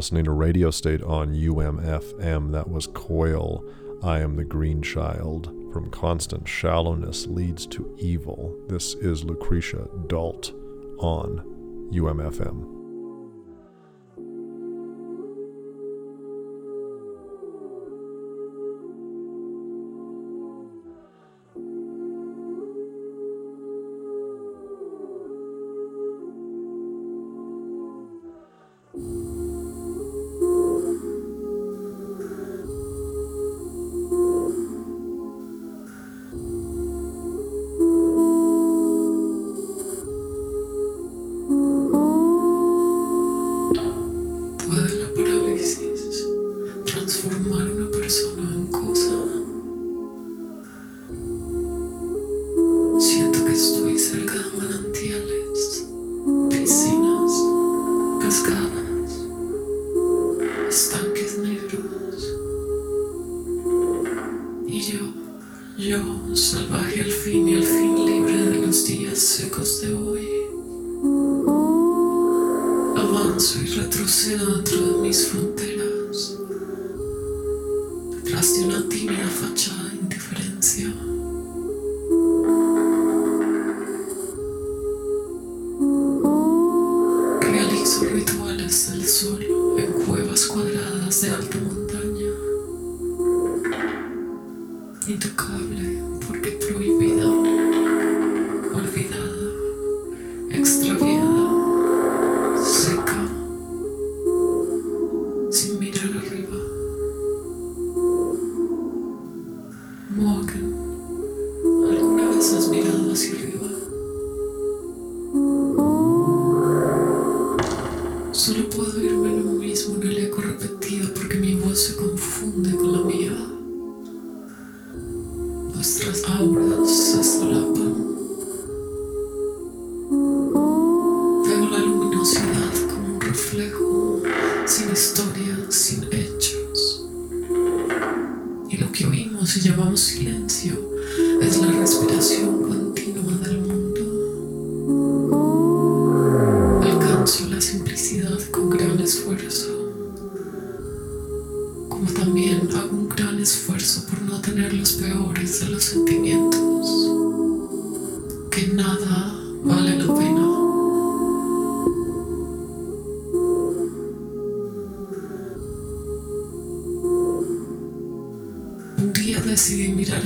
listening to Radio State on UMFM. That was Coil. I am the Green Child. From constant shallowness leads to evil. This is Lucrecia Dalt on UMFM.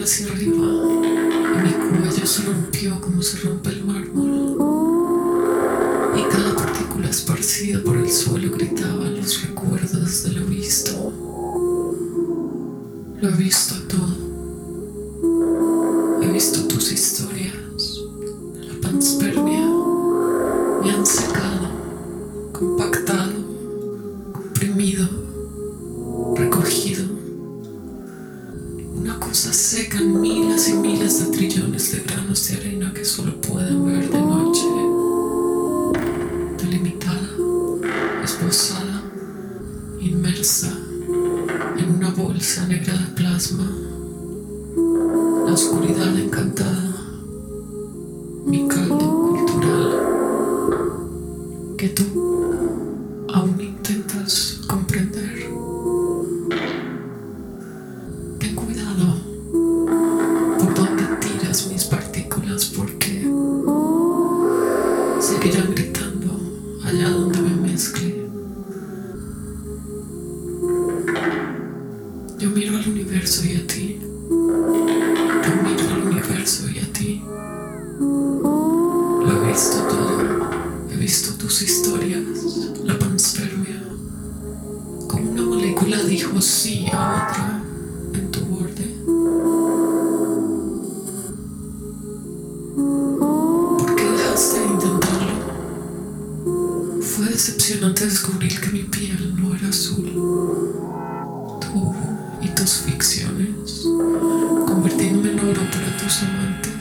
hacia arriba y mi cuello se rompió como se rompe el mármol. Y cada partícula esparcida por el suelo gritaba los recuerdos de lo visto. Lo visto. He llegado.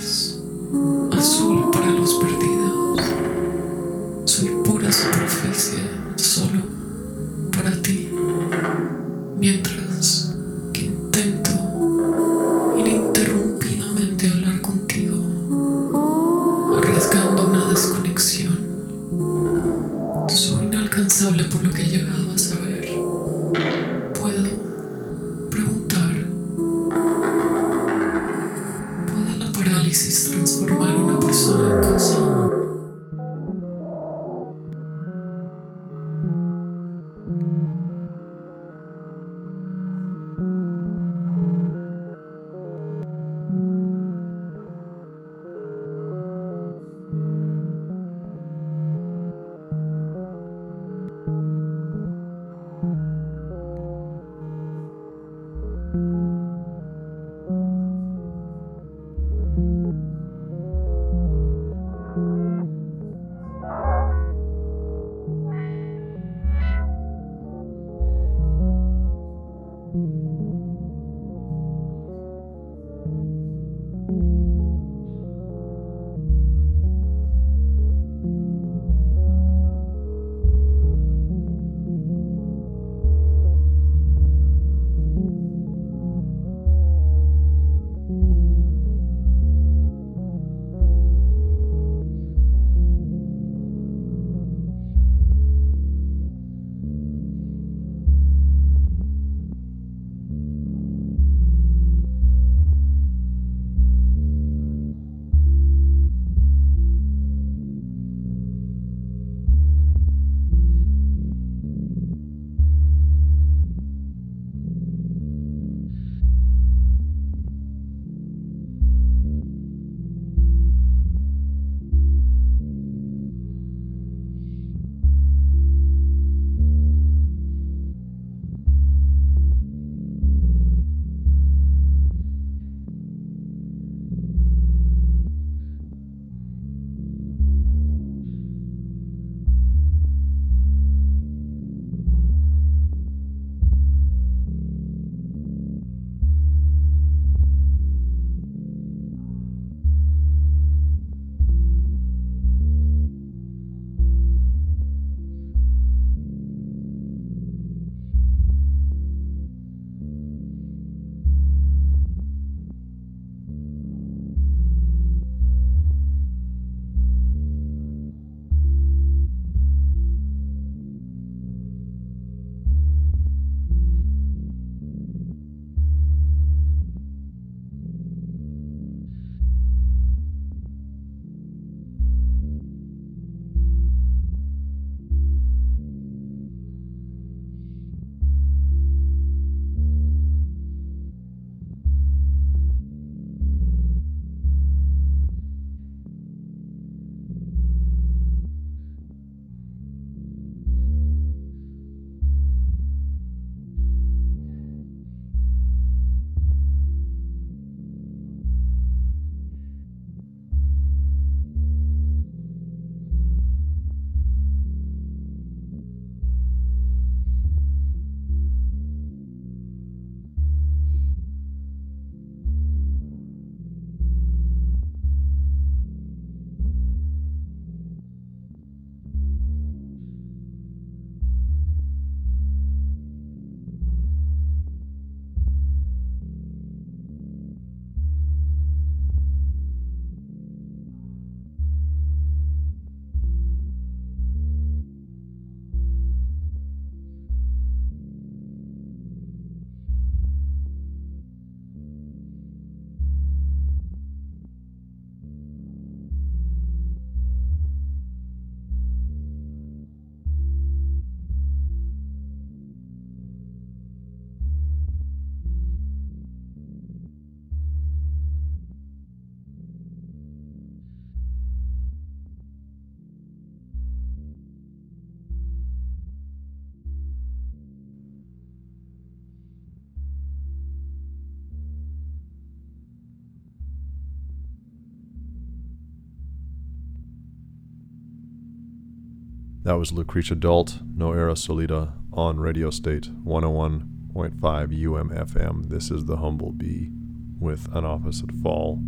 That was Lucrecia Dalt, No Era Sólida, on Radio State 101.5 UMFM. This is The Humble Bee with An Opposite Fall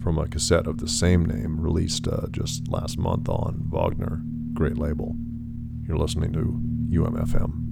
from a cassette of the same name released uh, just last month on Wagner. Great label. You're listening to UMFM.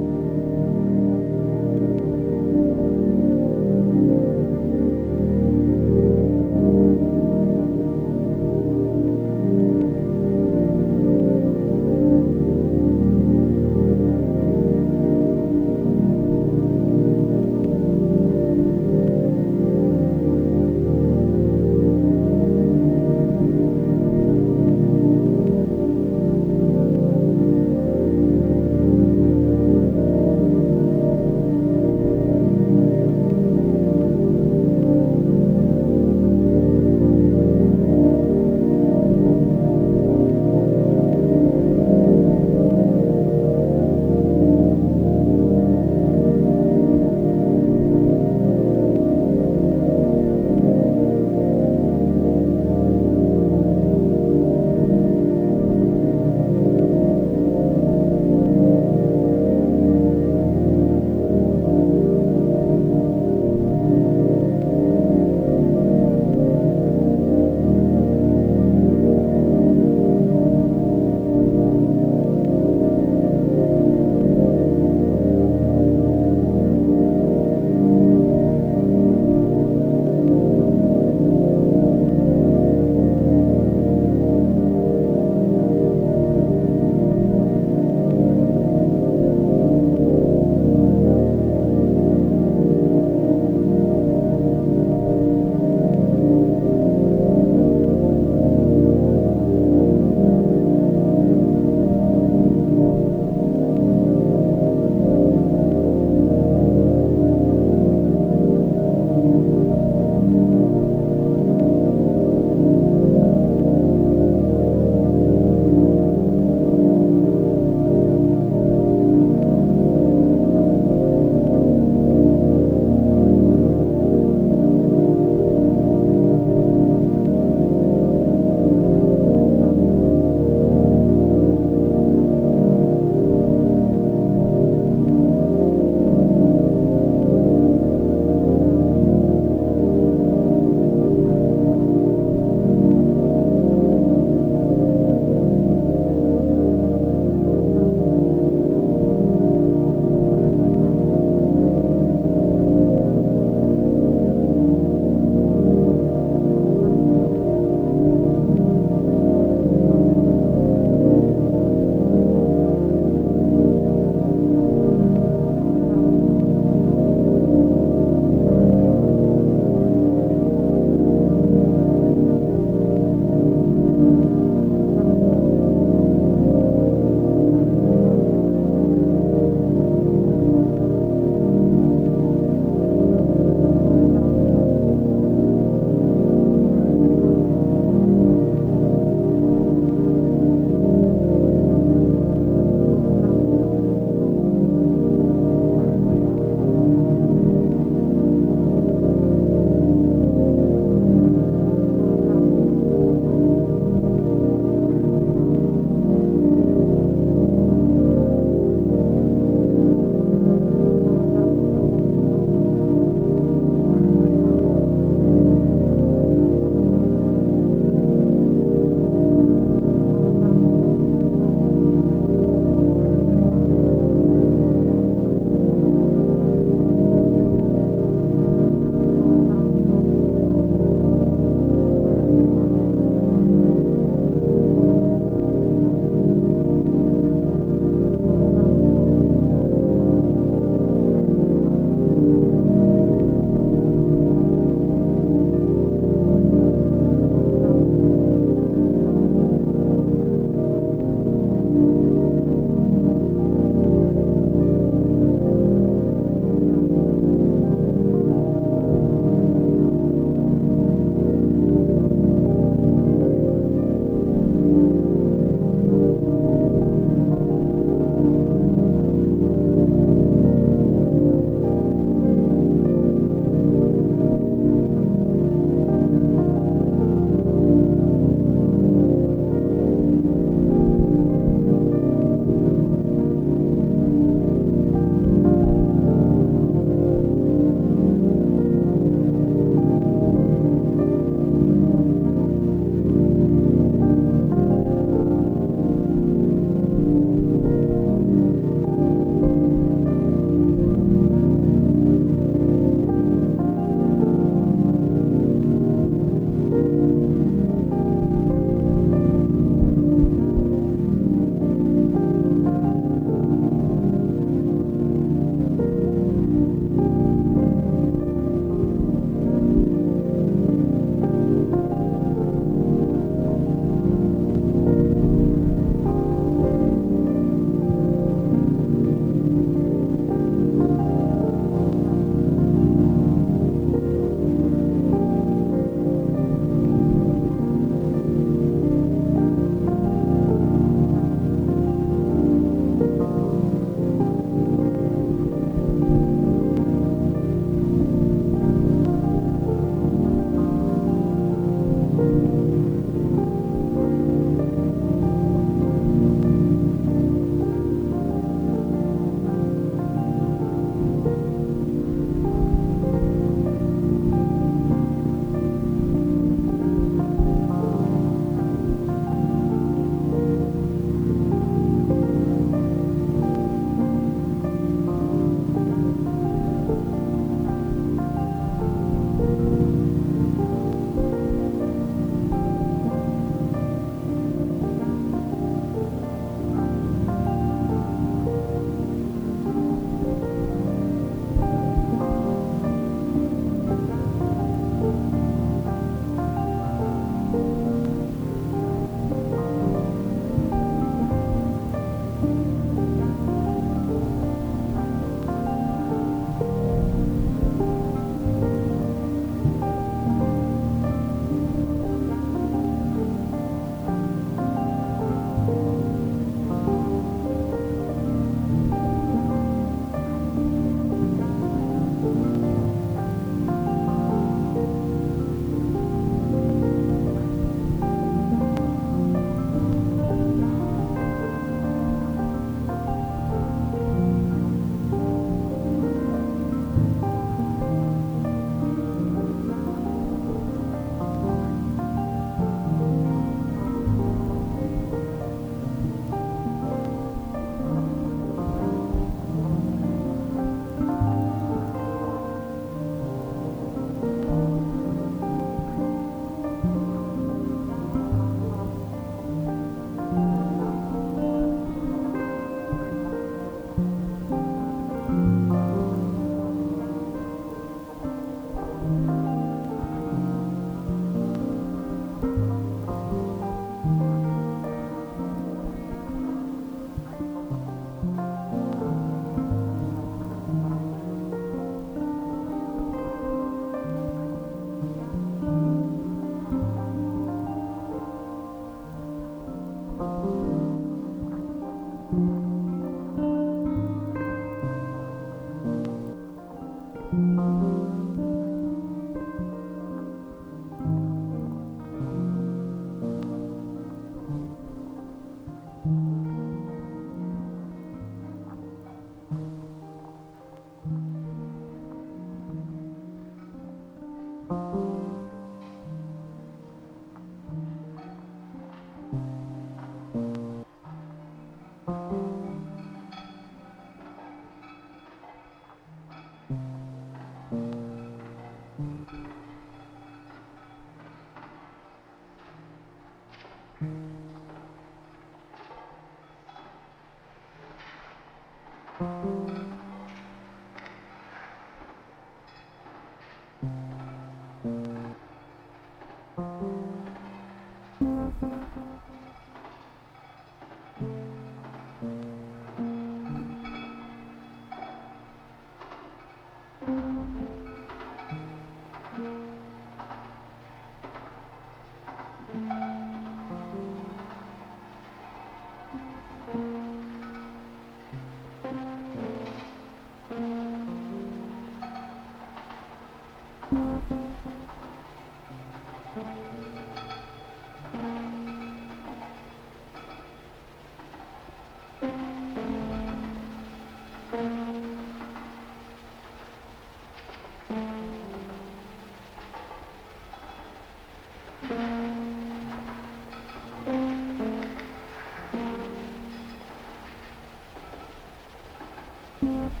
Thank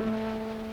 you.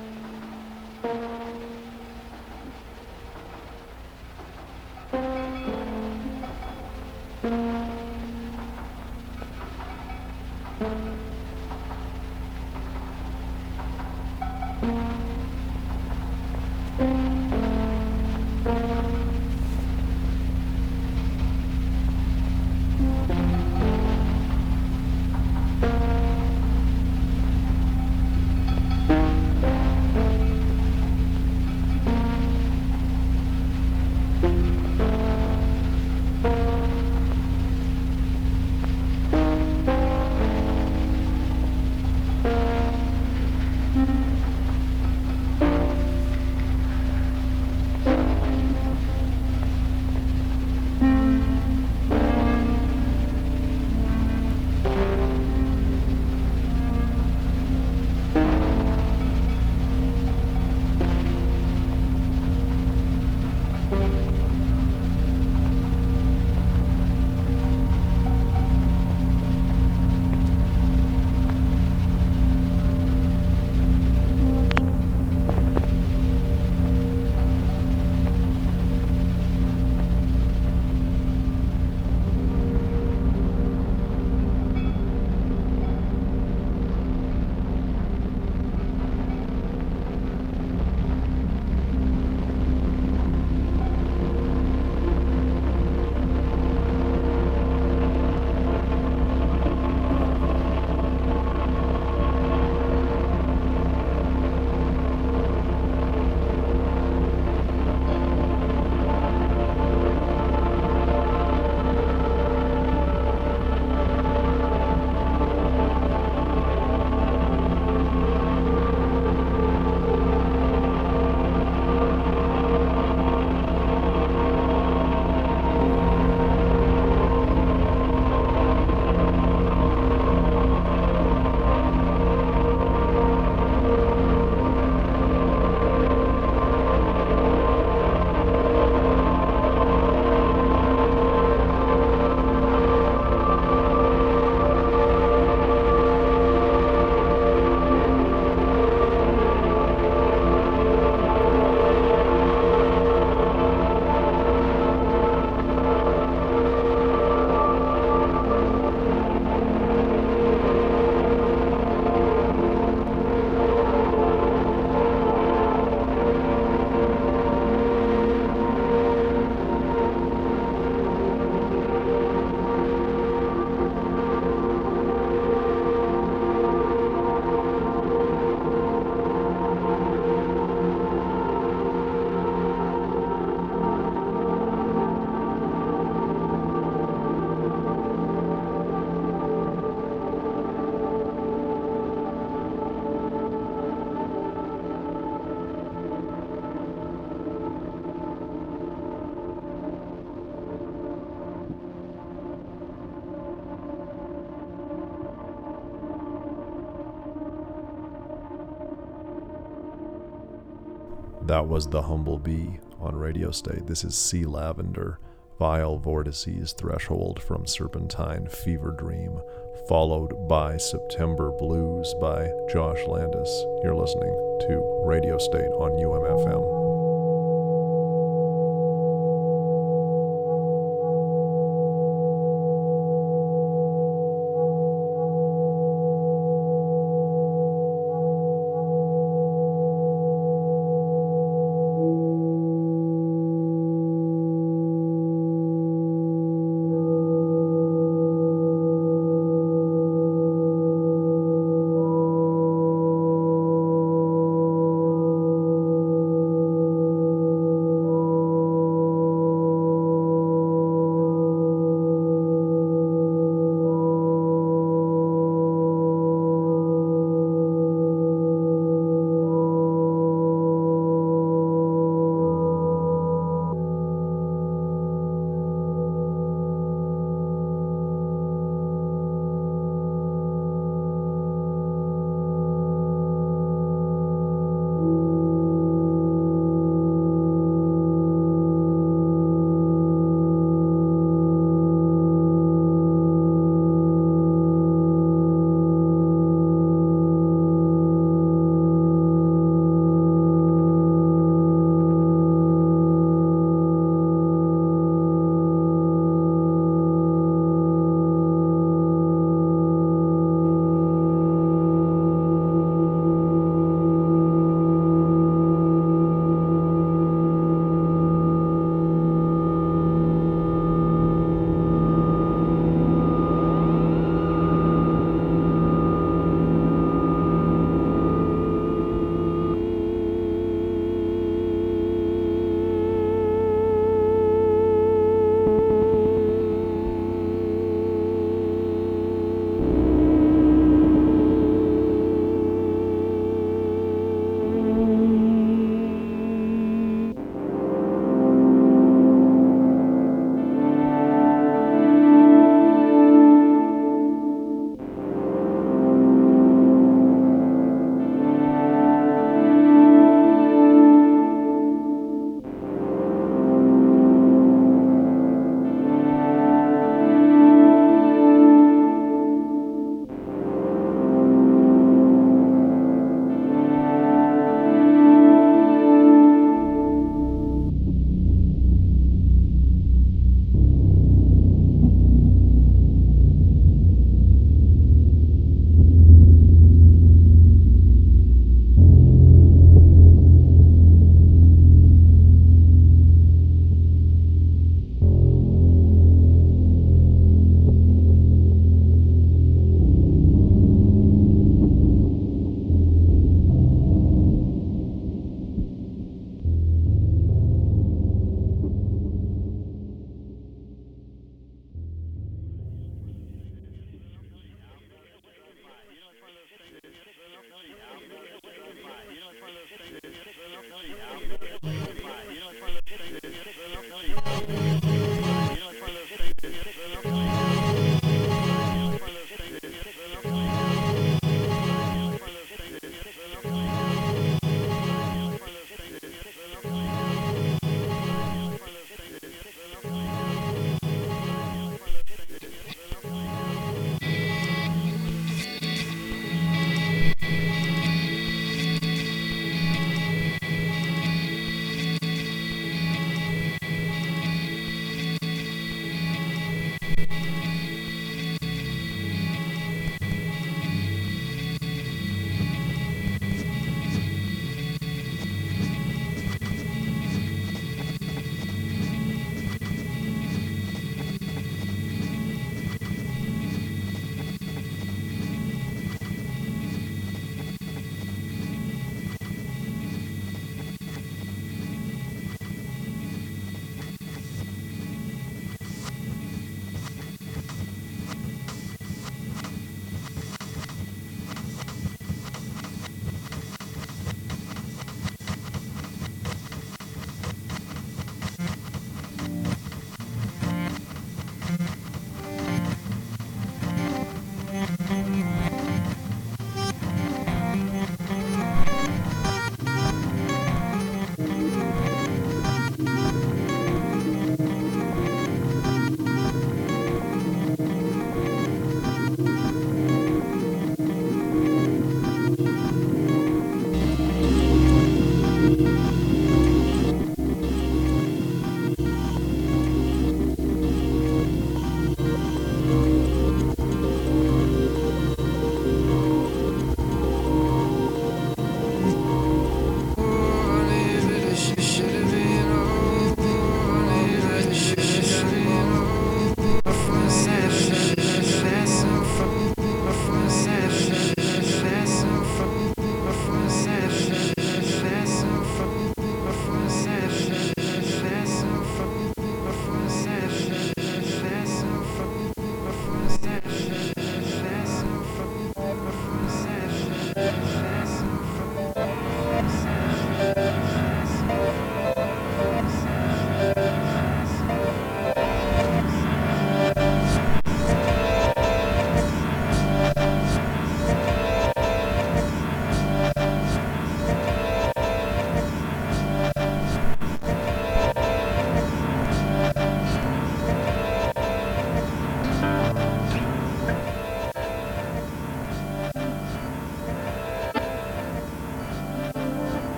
That was The Humble Bee on Radio State. This is Sea Lavender, Vile Vortices Threshold from Serpentine Fever Dream, followed by September Blues by Josh Landis. You're listening to Radio State on UMFM.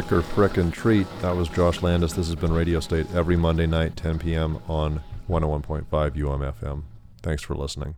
Trick or Frickin' Treat. That was Josh Landis. This has been Radio State every Monday night, 10 p.m. on 101.5 UMFM. Thanks for listening.